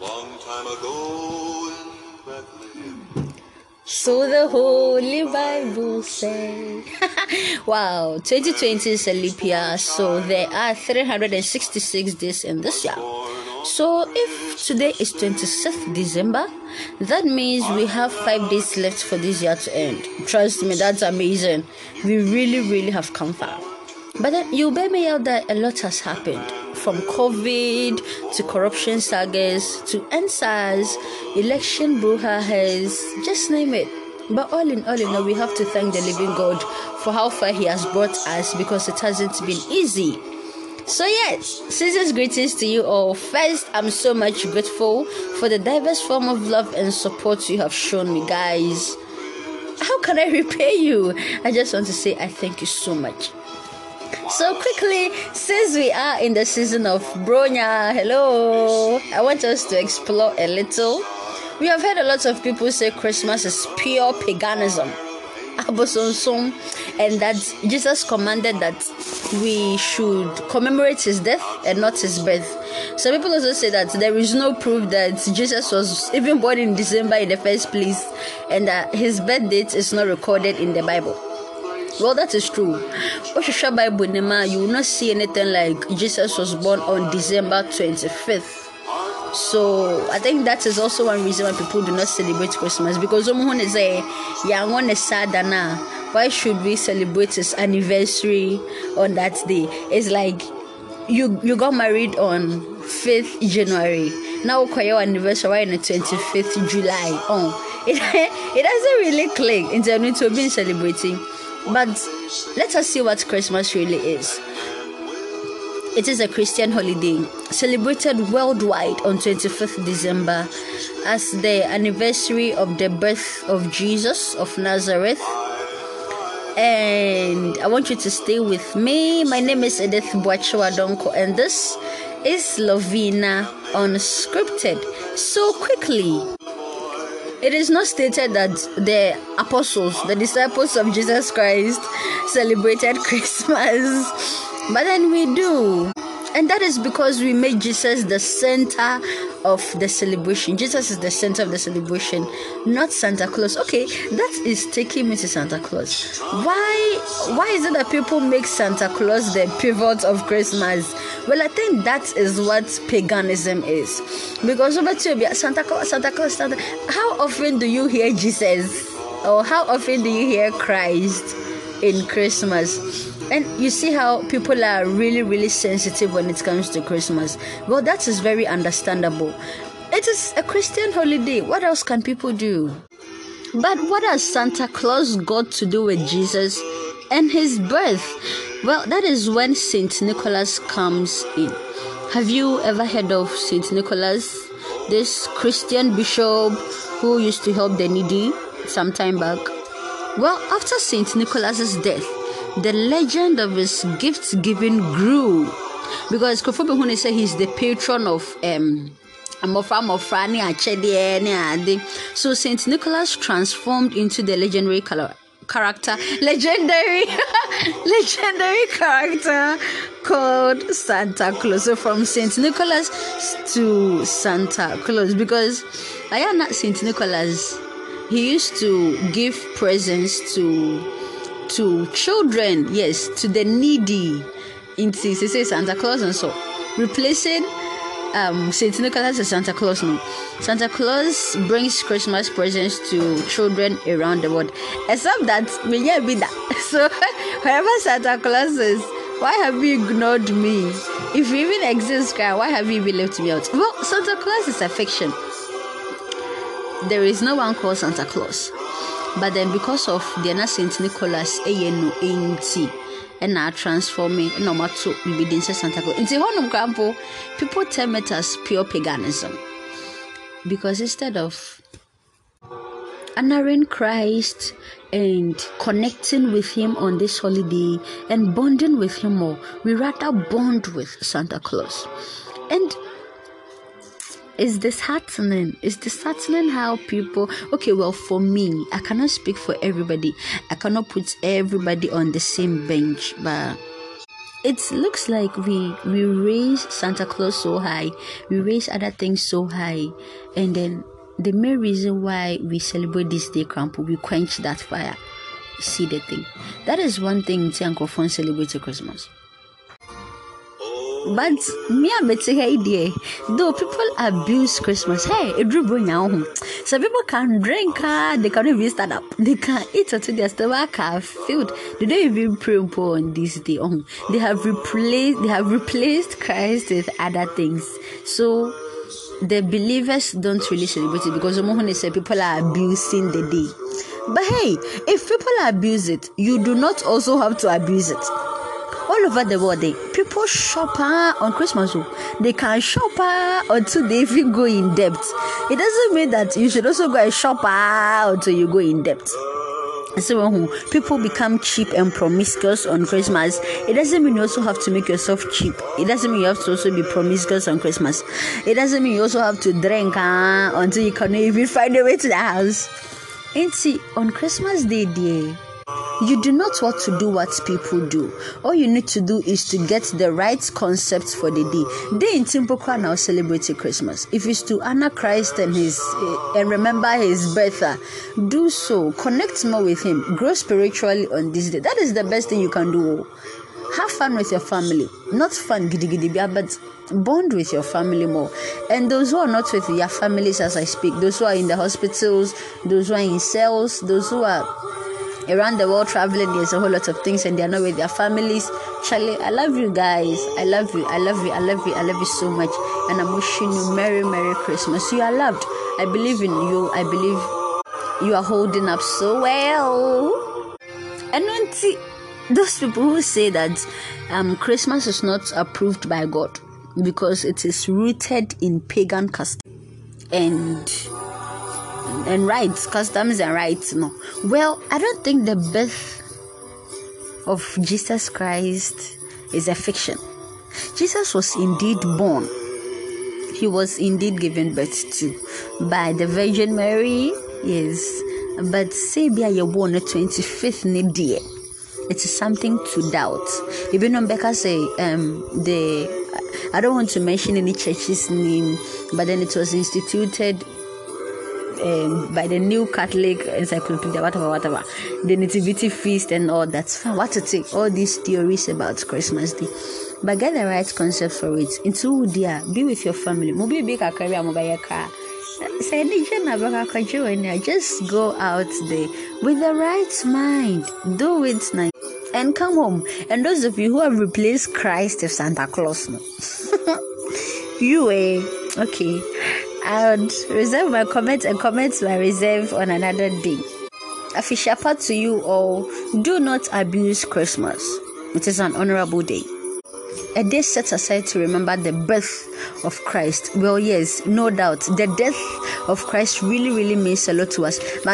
long time ago in Bethlehem. So the Holy Bible says. wow, 2020 is a leap year, so there are 366 days in this year. So if today is 26th December, that means we have five days left for this year to end. Trust me, that's amazing. We really, really have come far. But then you bear me out that a lot has happened from COVID to corruption sagas to End SARS, election brouhahas, just name it. But all in all, you know, we have to thank the living God for how far He has brought us because it hasn't been easy. So, yes, season's greetings to you all. First, I'm so much grateful for the diverse form of love and support you have shown me, guys. How can I repay you? I just want to say I thank you so much. So quickly, since we are in the season of Bronya, hello, I want us to explore a little. We have heard a lot of people say Christmas is pure paganism, and that Jesus commanded that we should commemorate his death and not his birth. Some people also say that there is no proof that Jesus was even born in December in the first place, and that his birth date is not recorded in the Bible. Well, that is true. Oshisha Bible Nema, you will not see anything like Jesus was born on December 25th. So I think that is also one reason why people do not celebrate Christmas because someone is a young is sad why should we celebrate his anniversary on that day? It's like you you got married on 5th January. Now your anniversary on the 25th July. Oh, it, it doesn't really click in terms of be celebrating. But let us see what Christmas really is. It is a Christian holiday celebrated worldwide on 25th December as the anniversary of the birth of Jesus of Nazareth. And I want you to stay with me. My name is Edith Boachiwadonko, and this is Lovina Unscripted. So, quickly, it is not stated that the apostles, the disciples of Jesus Christ, celebrated Christmas, but then we do. And that is because we made Jesus the center of the celebration. Jesus is the center of the celebration, not Santa Claus. Okay, that is taking me to Santa Claus. Why why is it that people make Santa Claus the pivot of Christmas? Well, I think that is what paganism is. Because over to Santa Claus, Santa Claus, Santa. How often do you hear Jesus? Or how often do you hear Christ in Christmas? And you see how people are really, really sensitive when it comes to Christmas. Well, that is very understandable. It is a Christian holiday. What else can people do? But what has Santa Claus got to do with Jesus and his birth? Well, that is when Saint Nicholas comes in. Have you ever heard of Saint Nicholas? This Christian bishop who used to help the needy some time back. Well, after Saint Nicholas's death, the legend of his gift giving grew because Kofi Behune said he's the patron of um. So Saint Nicholas transformed into the legendary character, legendary, legendary character called Santa Claus. So from Saint Nicholas to Santa Claus, because I am not Saint Nicholas. He used to give presents to to children, yes, to the needy. In say Santa Claus and so replacing um Saint Nicholas and Santa Claus no. Santa Claus brings Christmas presents to children around the world. Except that we yeah be that. So wherever Santa Claus is, why have you ignored me? If you even exist, why have you even left me out? Well, Santa Claus is a fiction. There is no one called Santa Claus. But then because of the na Saint Nicholas ɛyɛ no nti ɛna transforme ɛna ato bibi din sɛ Santa Claus nti hɔnom krampo people term it as pure paganism because instead of honoring Christ and connecting with Him on this holiday and bonding with Him more, we rather bond with Santa Claus. And is disheartening. It's disheartening how people, okay, well, for me, I cannot speak for everybody. I cannot put everybody on the same bench, but it looks like we we raise Santa Claus so high, we raise other things so high, and then the main reason why we celebrate this day, Crampo, we quench that fire. See the thing. That is one thing Uncle Fon celebrates Christmas. But me a bit hey dear. Though people abuse Christmas, hey, it dribble now. Hmm. Some people can drink, uh, they can't even stand up. They can eat until their stomach are filled. They don't even pray on this day. Oh, they have replaced they have replaced Christ with other things. So the believers don't really celebrate it because when say people are abusing the day. But hey, if people abuse it, you do not also have to abuse it all over the world, they, people shop uh, on Christmas. Oh. They can shop uh, until they even go in debt. It doesn't mean that you should also go and shop uh, until you go in debt. When people become cheap and promiscuous on Christmas, it doesn't mean you also have to make yourself cheap. It doesn't mean you have to also be promiscuous on Christmas. It doesn't mean you also have to drink uh, until you cannot even find a way to the house. And see, on Christmas Day, dear, you do not want to do what people do. All you need to do is to get the right concepts for the day. Day in Timbuktu now celebrating Christmas. If it's to honor Christ and his uh, and remember his birth, uh, do so. Connect more with him. Grow spiritually on this day. That is the best thing you can do. Have fun with your family. Not fun giddy giddy, but bond with your family more. And those who are not with their families as I speak, those who are in the hospitals, those who are in cells, those who are around the world traveling there's a whole lot of things and they're not with their families. Charlie i love you guys. I love you i love you i love you i love you so much. And i'm wishing you merry merry christmas. You are loved. I believe in you. I believe you are holding up so well. And when see those people who say that um, christmas is not approved by god because it is rooted in pagan custom. And and rights, customs and rights. No. Well, I don't think the birth of Jesus Christ is a fiction. Jesus was indeed born. He was indeed given birth to by the Virgin Mary. Yes. But say be a born the 25th day. It is something to doubt. Even on Becca say um the I don't want to mention any church's name, but then it was instituted um, by the New Catholic Encyclopedia, whatever, whatever, the Nativity Feast and all that. What to take all these theories about Christmas Day, but get the right concept for it. Into dear, be with your family. Maybe be a career, mobile car. Say, just go out there with the right mind. Do it nice and come home. And those of you who have replaced Christ with Santa Claus, no. you eh, okay. I would reserve my comments and comments my reserve on another day. Afishapa to you all, do not abuse Christmas. It is an honorable day. A day set aside to remember the birth of Christ. Well, yes, no doubt. The death of Christ really, really means a lot to us.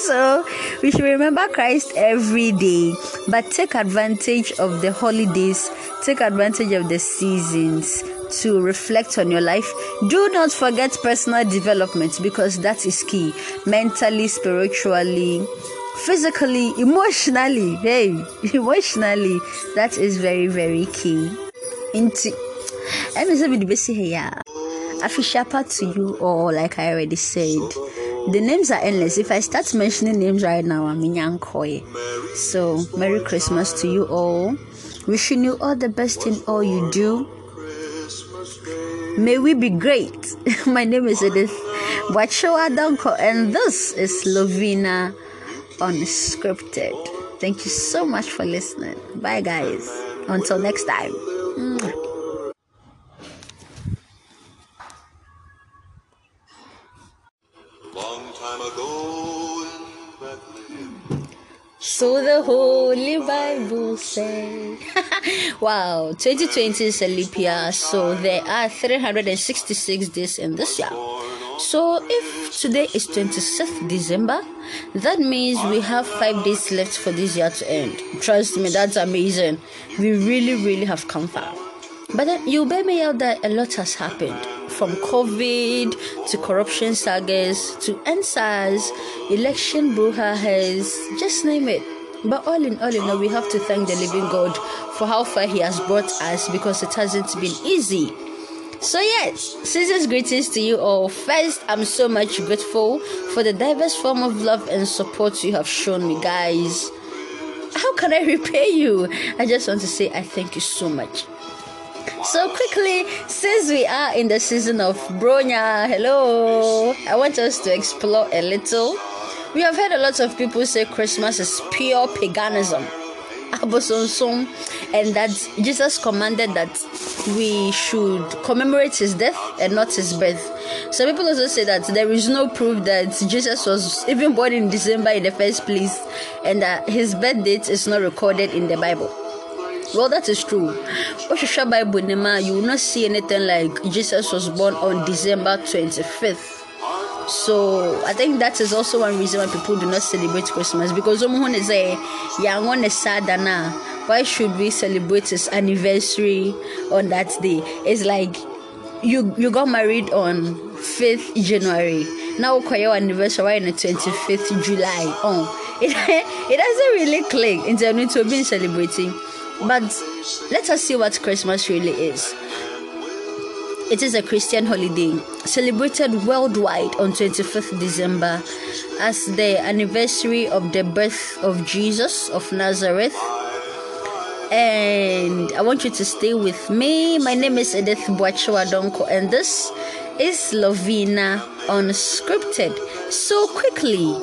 so we should remember Christ every day, but take advantage of the holidays, take advantage of the seasons to reflect on your life. Do not forget personal development because that is key. Mentally, spiritually, physically, emotionally. Hey, emotionally, that is very, very key. Into here. Afishapa to you all, like I already said. The names are endless. If I start mentioning names right now, I'm in Yankoy. So, Merry Christmas to you all. Wishing you all the best in all you do. May we be great. My name is Edith Wachoa Donko, and this is Lovina Unscripted. Thank you so much for listening. Bye, guys. Until next time. The Holy Bible says. wow, 2020 is a leap year, so there are 366 days in this year. So if today is 26th December, that means we have five days left for this year to end. Trust me, that's amazing. We really, really have come far. But then you bear me out that a lot has happened from COVID to corruption sagas to End SARS, election brouhahas, just name it. But all in all, know, we have to thank the living God for how far He has brought us because it hasn't been easy. So, yes, season's greetings to you all. First, I'm so much grateful for the diverse form of love and support you have shown me, guys. How can I repay you? I just want to say I thank you so much. So quickly, since we are in the season of Bronya, hello, I want us to explore a little. We have heard a lot of people say Christmas is pure paganism and that Jesus commanded that we should commemorate his death and not his birth. Some people also say that there is no proof that Jesus was even born in December in the first place and that his birth date is not recorded in the Bible. Well, that is true. You will not see anything like Jesus was born on December 25th. So I think that is also one reason why people do not celebrate Christmas because someone is a young is sad. Why should we celebrate his anniversary on that day? It's like you you got married on 5th January. Now your anniversary on the 25th July. Oh, it, it doesn't really click in terms of being celebrating. But let us see what Christmas really is. It is a Christian holiday celebrated worldwide on 25th December as the anniversary of the birth of Jesus of Nazareth. And I want you to stay with me. My name is Edith Boachiwadonko, and this is Lovina Unscripted. So, quickly,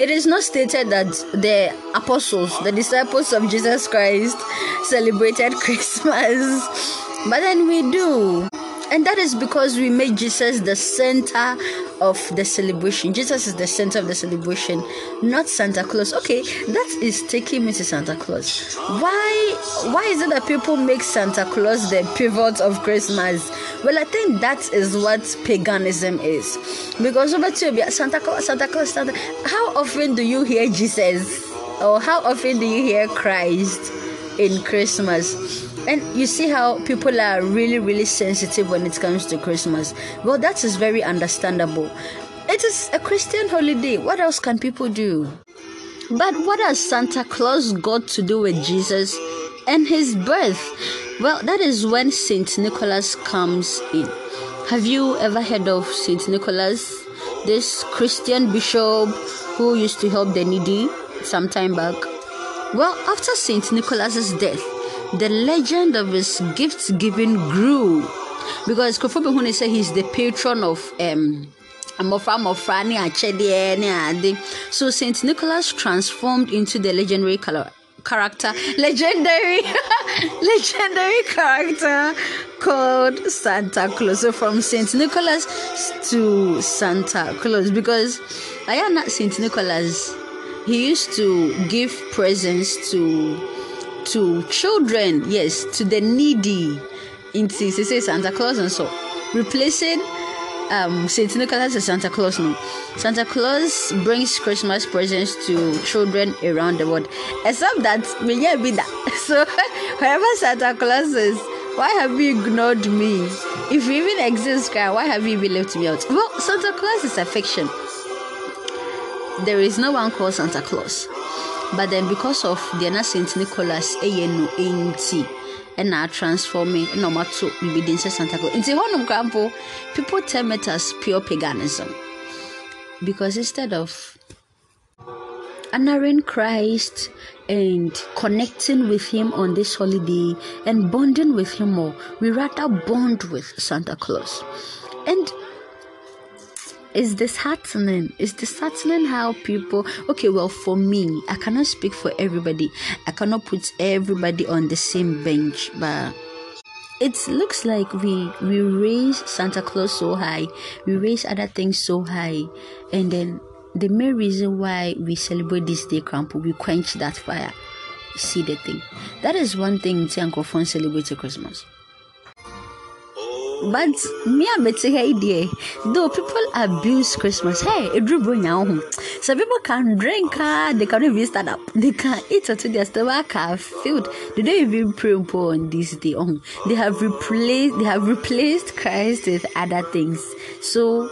it is not stated that the apostles, the disciples of Jesus Christ, celebrated Christmas but then we do. And that is because we made Jesus the center of the celebration. Jesus is the center of the celebration, not Santa Claus. Okay, that is taking me to Santa Claus. Why why is it that people make Santa Claus the pivot of Christmas? Well, I think that is what paganism is. Because over Santa Claus, Santa Claus, Santa how often do you hear Jesus? Or how often do you hear Christ in Christmas? And you see how people are really, really sensitive when it comes to Christmas. Well, that is very understandable. It is a Christian holiday. What else can people do? But what has Santa Claus got to do with Jesus and his birth? Well, that is when Saint Nicholas comes in. Have you ever heard of Saint Nicholas? This Christian bishop who used to help the needy some time back. Well, after Saint Nicholas's death, the legend of his gift giving grew because Kofobe Hune said he's the patron of um akyɛdeɛ ne ade so saint nicholas transformed into the legendary color character legendary legendary character called santa claus so from saint nicholas to santa claus because i am not saint nicholas he used to give presents to to children, yes, to the needy. In he says Santa Claus and so replacing um Saint Nicholas and Santa Claus no. Santa Claus brings Christmas presents to children around the world. Except that me be that. So wherever Santa Claus is, why have you ignored me? If you even exist, why have you even left me out? Well, Santa Claus is a fiction. There is no one called Santa Claus but then because of the Saint Nicholas ɛyɛ no ɛnti ɛna transforming ɛna ɔmo ato bibi de nsɛ Santa nti hɔnom krampo people term it as pure paganism because instead of honoring Christ and connecting with Him on this holiday and bonding with Him more, we rather bond with Santa Claus. And is disheartening. It's disheartening how people. Okay, well, for me, I cannot speak for everybody. I cannot put everybody on the same bench, but it looks like we we raise Santa Claus so high, we raise other things so high, and then the main reason why we celebrate this day, Crampo, we quench that fire. See the thing. That is one thing Uncle Fon celebrates Christmas. But me a bete hey dear. Though people abuse Christmas, hey, drew bring home. Some people can drink, uh, they can even stand up. They can eat until their stomach are filled. They don't even pray on this day. Oh, they have replaced they have replaced Christ with other things. So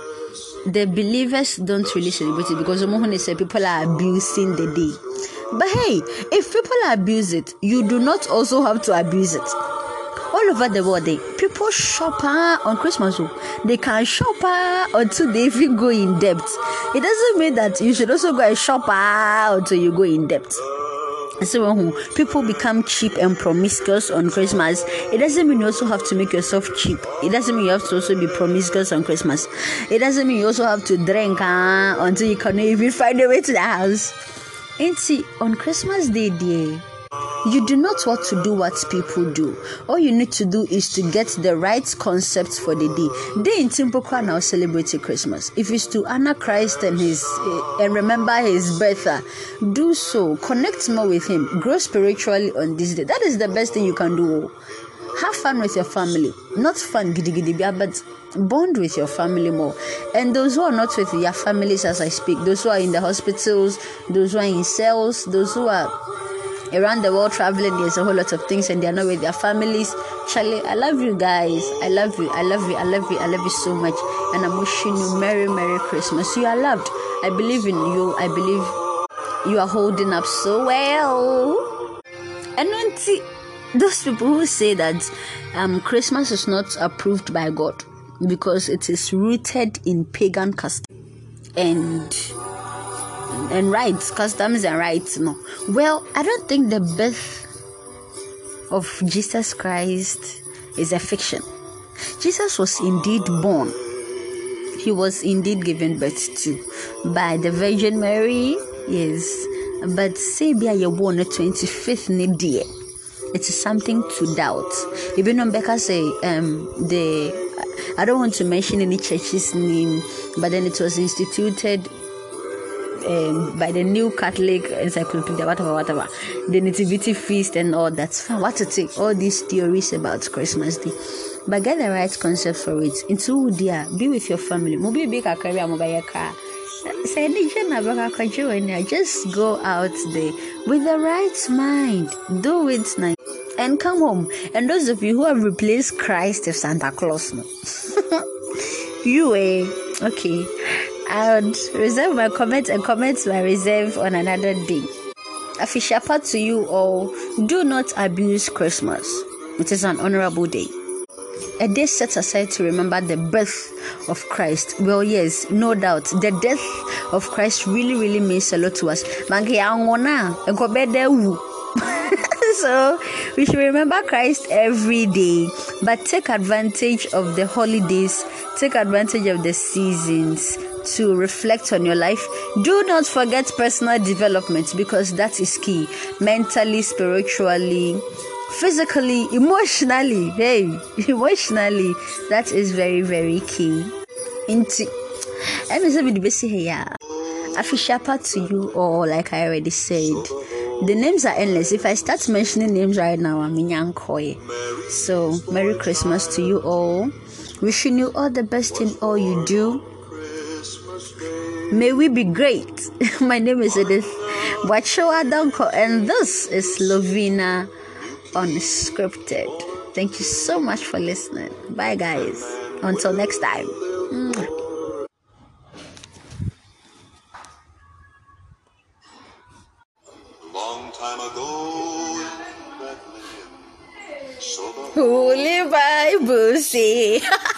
the believers don't really celebrate it because someone say people are abusing the day. But hey, if people abuse it, you do not also have to abuse it. All over the world, they, people shop uh, on Christmas. oh. They can shop uh, until they even go in debt. It doesn't mean that you should also go and shop uh, until you go in debt. So when people become cheap and promiscuous on Christmas, it doesn't mean you also have to make yourself cheap. It doesn't mean you have to also be promiscuous on Christmas. It doesn't mean you also have to drink uh, until you cannot even find a way to the house. And see, on Christmas Day, dear, you do not want to do what people do. All you need to do is to get the right concept for the day. Day in Timpokwa now celebrating Christmas. If it's to honor Christ and his eh, and remember his birth, uh, do so. Connect more with him. Grow spiritually on this day. That is the best thing you can do. Have fun with your family. Not fun giddy giddy but bond with your family more. And those who are not with their families as I speak, those who are in the hospitals, those who are in cells, those who are around the world traveling there's a whole lot of things and they're not with their families. Charlie i love you guys. I love you i love you i love you i love you so much. And i'm wishing you merry merry christmas. You are loved. I believe in you. I believe you are holding up so well. And see those people who say that um, christmas is not approved by god because it is rooted in pagan custom. And and rights, customs and rights. No. Well, I don't think the birth of Jesus Christ is a fiction. Jesus was indeed born. He was indeed given birth to by the Virgin Mary. Yes. But say be you born the 25th ni dear. It is something to doubt. Even on Becca say um the I don't want to mention any church's name, but then it was instituted um, by the new Catholic Encyclopedia, whatever, whatever, the Nativity Feast and all fine. What to take all these theories about Christmas Day, but get the right concept for it. Into dear, be with your family. Maybe big a career, mobile car. Say, just go out there with the right mind. Do it nice and come home. And those of you who have replaced Christ with Santa Claus, no. you eh okay i would reserve my comments and comments my reserve on another day part to you all do not abuse christmas it is an honorable day a day set aside to remember the birth of Christ. Well, yes, no doubt. The death of Christ really, really means a lot to us. so we should remember Christ every day, but take advantage of the holidays, take advantage of the seasons to reflect on your life. Do not forget personal development because that is key mentally, spiritually, physically, emotionally. Hey, emotionally, that is very, very key. Into official part to you all, like I already said. The names are endless. If I start mentioning names right now, I'm in Yankoy. So, Merry Christmas to you all. Wishing you all the best in all you do. May we be great. My name is Edith Wachoa Donko, and this is Lovina Unscripted. Thank you so much for listening. Bye, guys. Until next time. Mwah. Long time ago in Bethlehem, so the Holy Bible say.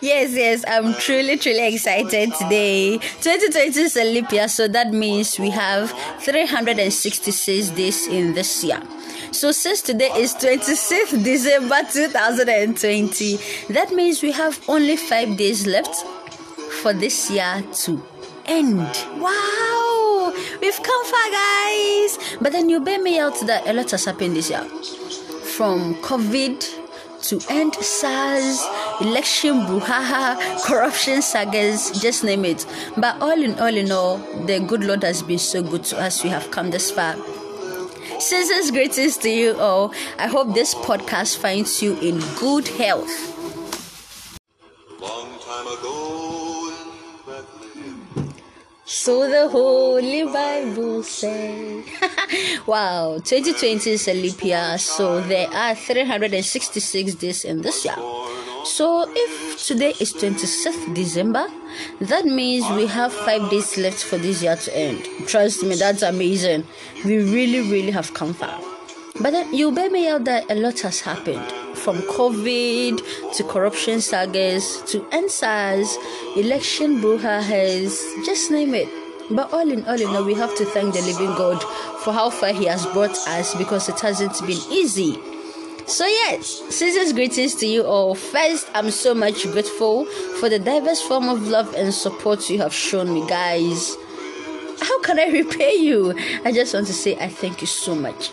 yes, yes, I'm truly, truly excited today. 2020 is a leap year, so that means we have 366 days in this year. So since today is 26th December 2020, that means we have only five days left for this year to end. Wow, we've come far, guys. But then you bear me out that a lot has happened this year from COVID to end SARS, election brouhaha, corruption sagas, just name it. But all in all, in all, the good Lord has been so good to us. We have come this far. Season's greetings to you all. I hope this podcast finds you in good health. long time ago in So the Holy Bible says. wow, 2020 is a leap year, so there are 366 days in this year. So if today is 26th December, that means we have five days left for this year to end. Trust me, that's amazing. We really, really have come far. But then you bear me out that a lot has happened from COVID to corruption sagas to End SARS, election brouhahas, just name it. But all in all, you know, we have to thank the living God for how far He has brought us because it hasn't been easy. So, yes, season's greetings to you all. First, I'm so much grateful for the diverse form of love and support you have shown me, guys. How can I repay you? I just want to say I thank you so much.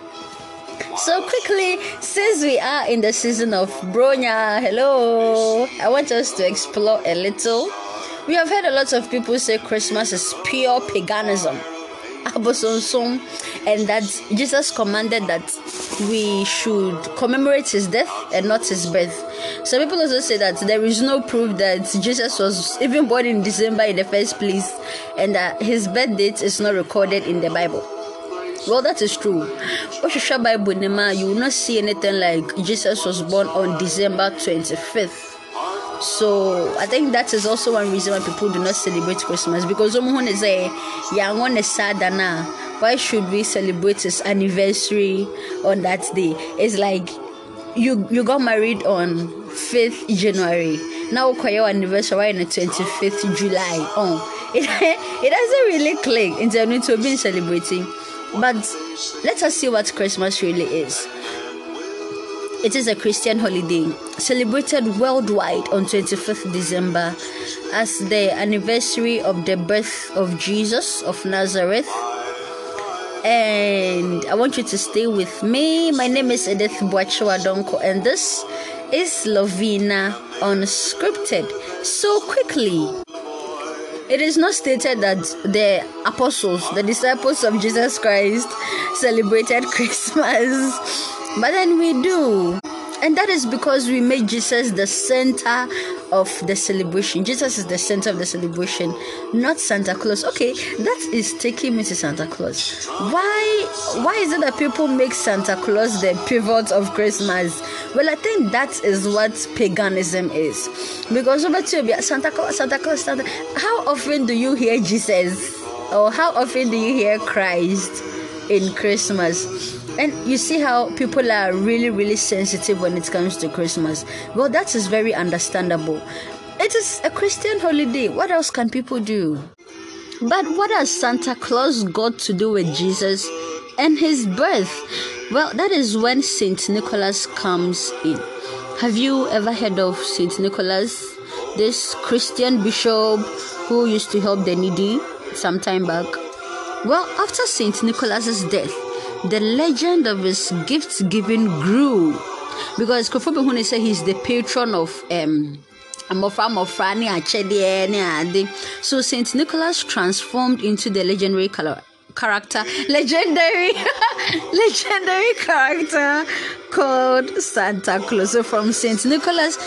So quickly, since we are in the season of Bronya, hello, I want us to explore a little. We have heard a lot of people say Christmas is pure paganism. And that Jesus commanded that we should commemorate his death and not his birth. Some people also say that there is no proof that Jesus was even born in December in the first place and that his birth date is not recorded in the Bible. Well, that is true. You will not see anything like Jesus was born on December 25th. So I think that is also one reason why people do not celebrate Christmas because someone is a young sad why should we celebrate his anniversary on that day? It's like you you got married on 5th January. Now your anniversary on the 25th July. Oh, it, it doesn't really click in terms of being celebrating. But let us see what Christmas really is. It is a Christian holiday celebrated worldwide on 25th December as the anniversary of the birth of Jesus of Nazareth. And I want you to stay with me. My name is Edith Boachiwadonko, and this is Lovina Unscripted. So quickly, it is not stated that the apostles, the disciples of Jesus Christ, celebrated Christmas, but then we do. And that is because we made Jesus the center of the celebration. Jesus is the center of the celebration, not Santa Claus. Okay, that is taking me to Santa Claus. Why why is it that people make Santa Claus the pivot of Christmas? Well, I think that is what paganism is. Because over to Santa Claus, Santa Claus, Santa. How often do you hear Jesus? Or how often do you hear Christ in Christmas? And you see how people are really, really sensitive when it comes to Christmas. Well, that is very understandable. It is a Christian holiday. What else can people do? But what has Santa Claus got to do with Jesus and his birth? Well, that is when Saint Nicholas comes in. Have you ever heard of Saint Nicholas? This Christian bishop who used to help the needy some time back. Well, after Saint Nicholas's death, the legend of his gift giving grew because Kofobe Hune said he's the patron of um Ade. So Saint Nicholas transformed into the legendary color character legendary legendary character called Santa Claus. So from Saint Nicholas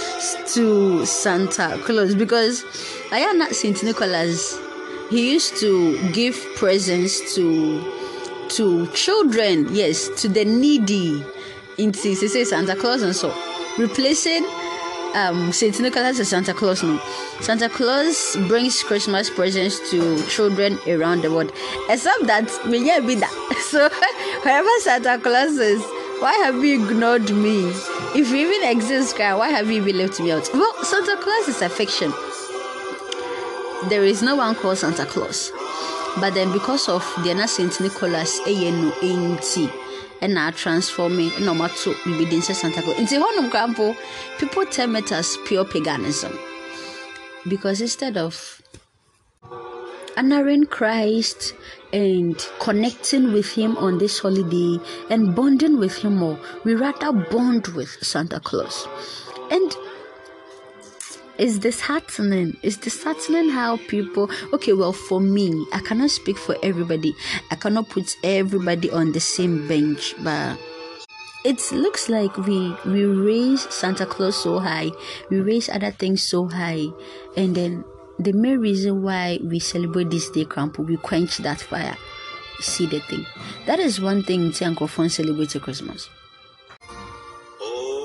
to Santa Claus because I am not Saint Nicholas. He used to give presents to to children, yes, to the needy. In he says Santa Claus and so replacing um Saint Nicholas and Santa Claus no. Santa Claus brings Christmas presents to children around the world. Except that we yeah be that. So wherever Santa Claus is, why have you ignored me? If you even exist, why have you even left me out? Well, Santa Claus is a fiction. There is no one called Santa Claus but then because of the na Saint Nicholas ɛyɛ no nti ɛna transforme ɛna ɔmo ato din sɛ Santa Claus. Nti hɔnom krampo people term it as pure paganism. Because instead of honoring Christ and connecting with Him on this holiday and bonding with Him more, we rather bond with Santa Claus. And is disheartening. It's disheartening how people, okay, well, for me, I cannot speak for everybody. I cannot put everybody on the same bench, but it looks like we we raise Santa Claus so high, we raise other things so high, and then the main reason why we celebrate this day, Crampo, we quench that fire. See the thing. That is one thing Uncle Fon celebrates Christmas.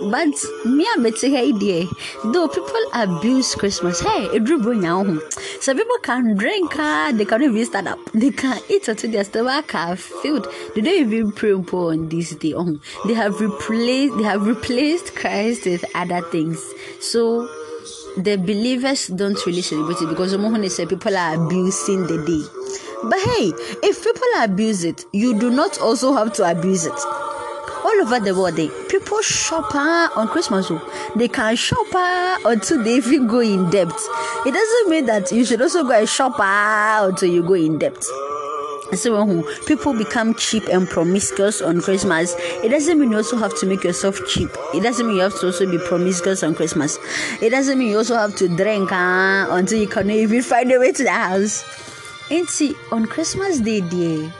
But me I'm idea. Though people abuse Christmas, hey, bring home. Some people can drink, uh, they can even stand up, they can eat until their stomach are filled. They don't even pray on this day. Oh, they have replaced they have replaced Christ with other things. So the believers don't really celebrate it because Omohone said people are abusing the day. But hey, if people abuse it, you do not also have to abuse it all over the world, people shop uh, on Christmas. Oh. They can shop uh, until they even go in debt. It doesn't mean that you should also go and shop uh, until you go in debt. So when people become cheap and promiscuous on Christmas, it doesn't mean you also have to make yourself cheap. It doesn't mean you have to also be promiscuous on Christmas. It doesn't mean you also have to drink uh, until you cannot even find a way to the house. And see, on Christmas Day, dear,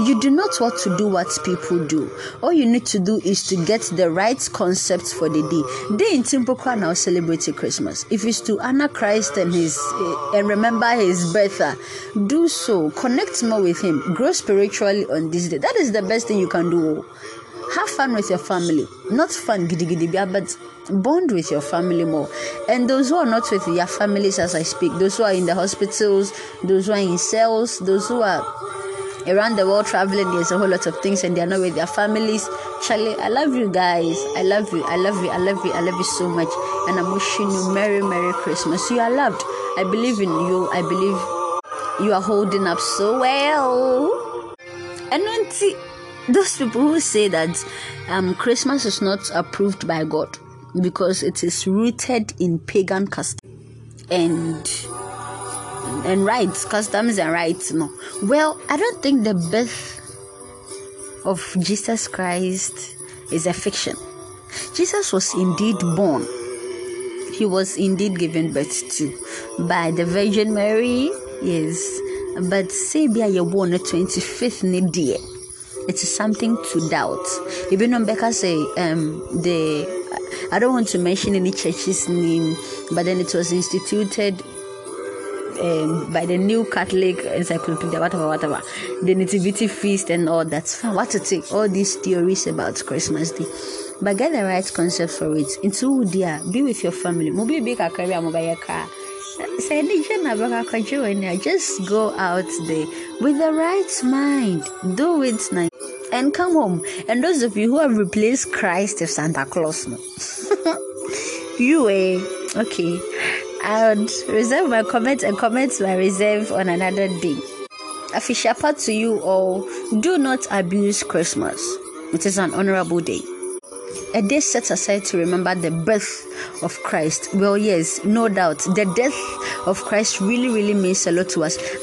you do not want to do what people do. All you need to do is to get the right concepts for the day. Day in Timbuktu now celebrating Christmas. If it's to honor Christ and his uh, and remember his birth, uh, do so. Connect more with him. Grow spiritually on this day. That is the best thing you can do. Have fun with your family. Not fun, but bond with your family more. And those who are not with their families as I speak, those who are in the hospitals, those who are in cells, those who are around the world traveling there's a whole lot of things and they're not with their families. Charlie i love you guys. I love you i love you i love you i love you so much. And i'm wishing you merry merry christmas. You are loved. I believe in you. I believe you are holding up so well. And when those people who say that um, christmas is not approved by god because it is rooted in pagan custom. And and rights, customs and rights. No. Well, I don't think the birth of Jesus Christ is a fiction. Jesus was indeed born. He was indeed given birth to by the Virgin Mary. Yes. But say be a born the 25th day. It is something to doubt. Even on Becca say um the I don't want to mention any church's name, but then it was instituted um, by the new Catholic encyclopedia, whatever, whatever, the nativity feast and all that. What to take all these theories about Christmas Day. But get the right concept for it. Into dear, be with your family. Maybe be a career mobile car. Say just go out there with the right mind. Do it and come home. And those of you who have replaced Christ with Santa Claus, no. you eh okay I would reserve my comments and comments my reserve on another day. Afishapa to you all, do not abuse Christmas. It is an honorable day. A day set aside to remember the birth of Christ. Well, yes, no doubt. The death of Christ really, really means a lot to us.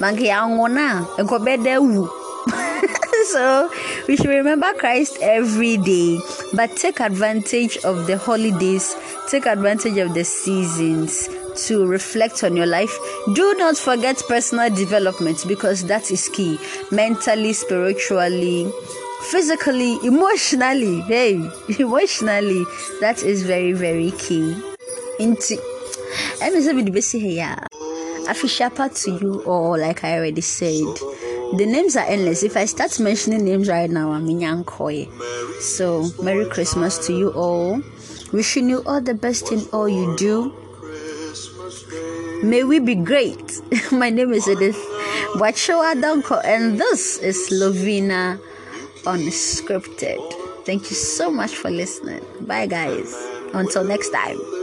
so we should remember Christ every day, but take advantage of the holidays, take advantage of the seasons to reflect on your life. Do not forget personal development because that is key. Mentally, spiritually, physically, emotionally. Hey, emotionally, that is very, very key. Into here. Afishapa to you all, like I already said. The names are endless. If I start mentioning names right now, I'm in Yankoy. So, Merry Christmas to you all. Wishing you all the best in all you do. May we be great. My name is Edith Wachoa Donko, and this is Lovina Unscripted. Thank you so much for listening. Bye, guys. Until next time.